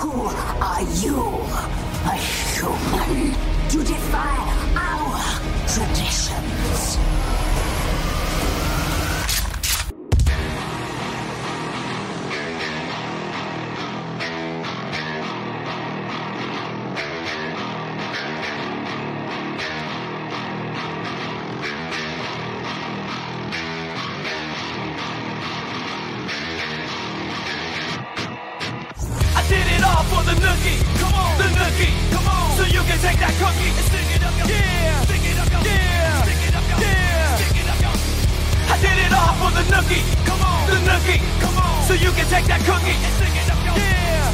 Who are you? A human to defy our traditions. All for the nookie. Come on, the nookie. Come on, so you can take that cookie and stick it up your yeah, stick it up your yeah, stick it up your yeah, stick it up your. I did it all for the nookie. Come on, the nookie. Come on, so you can take that cookie and stick it up your yeah,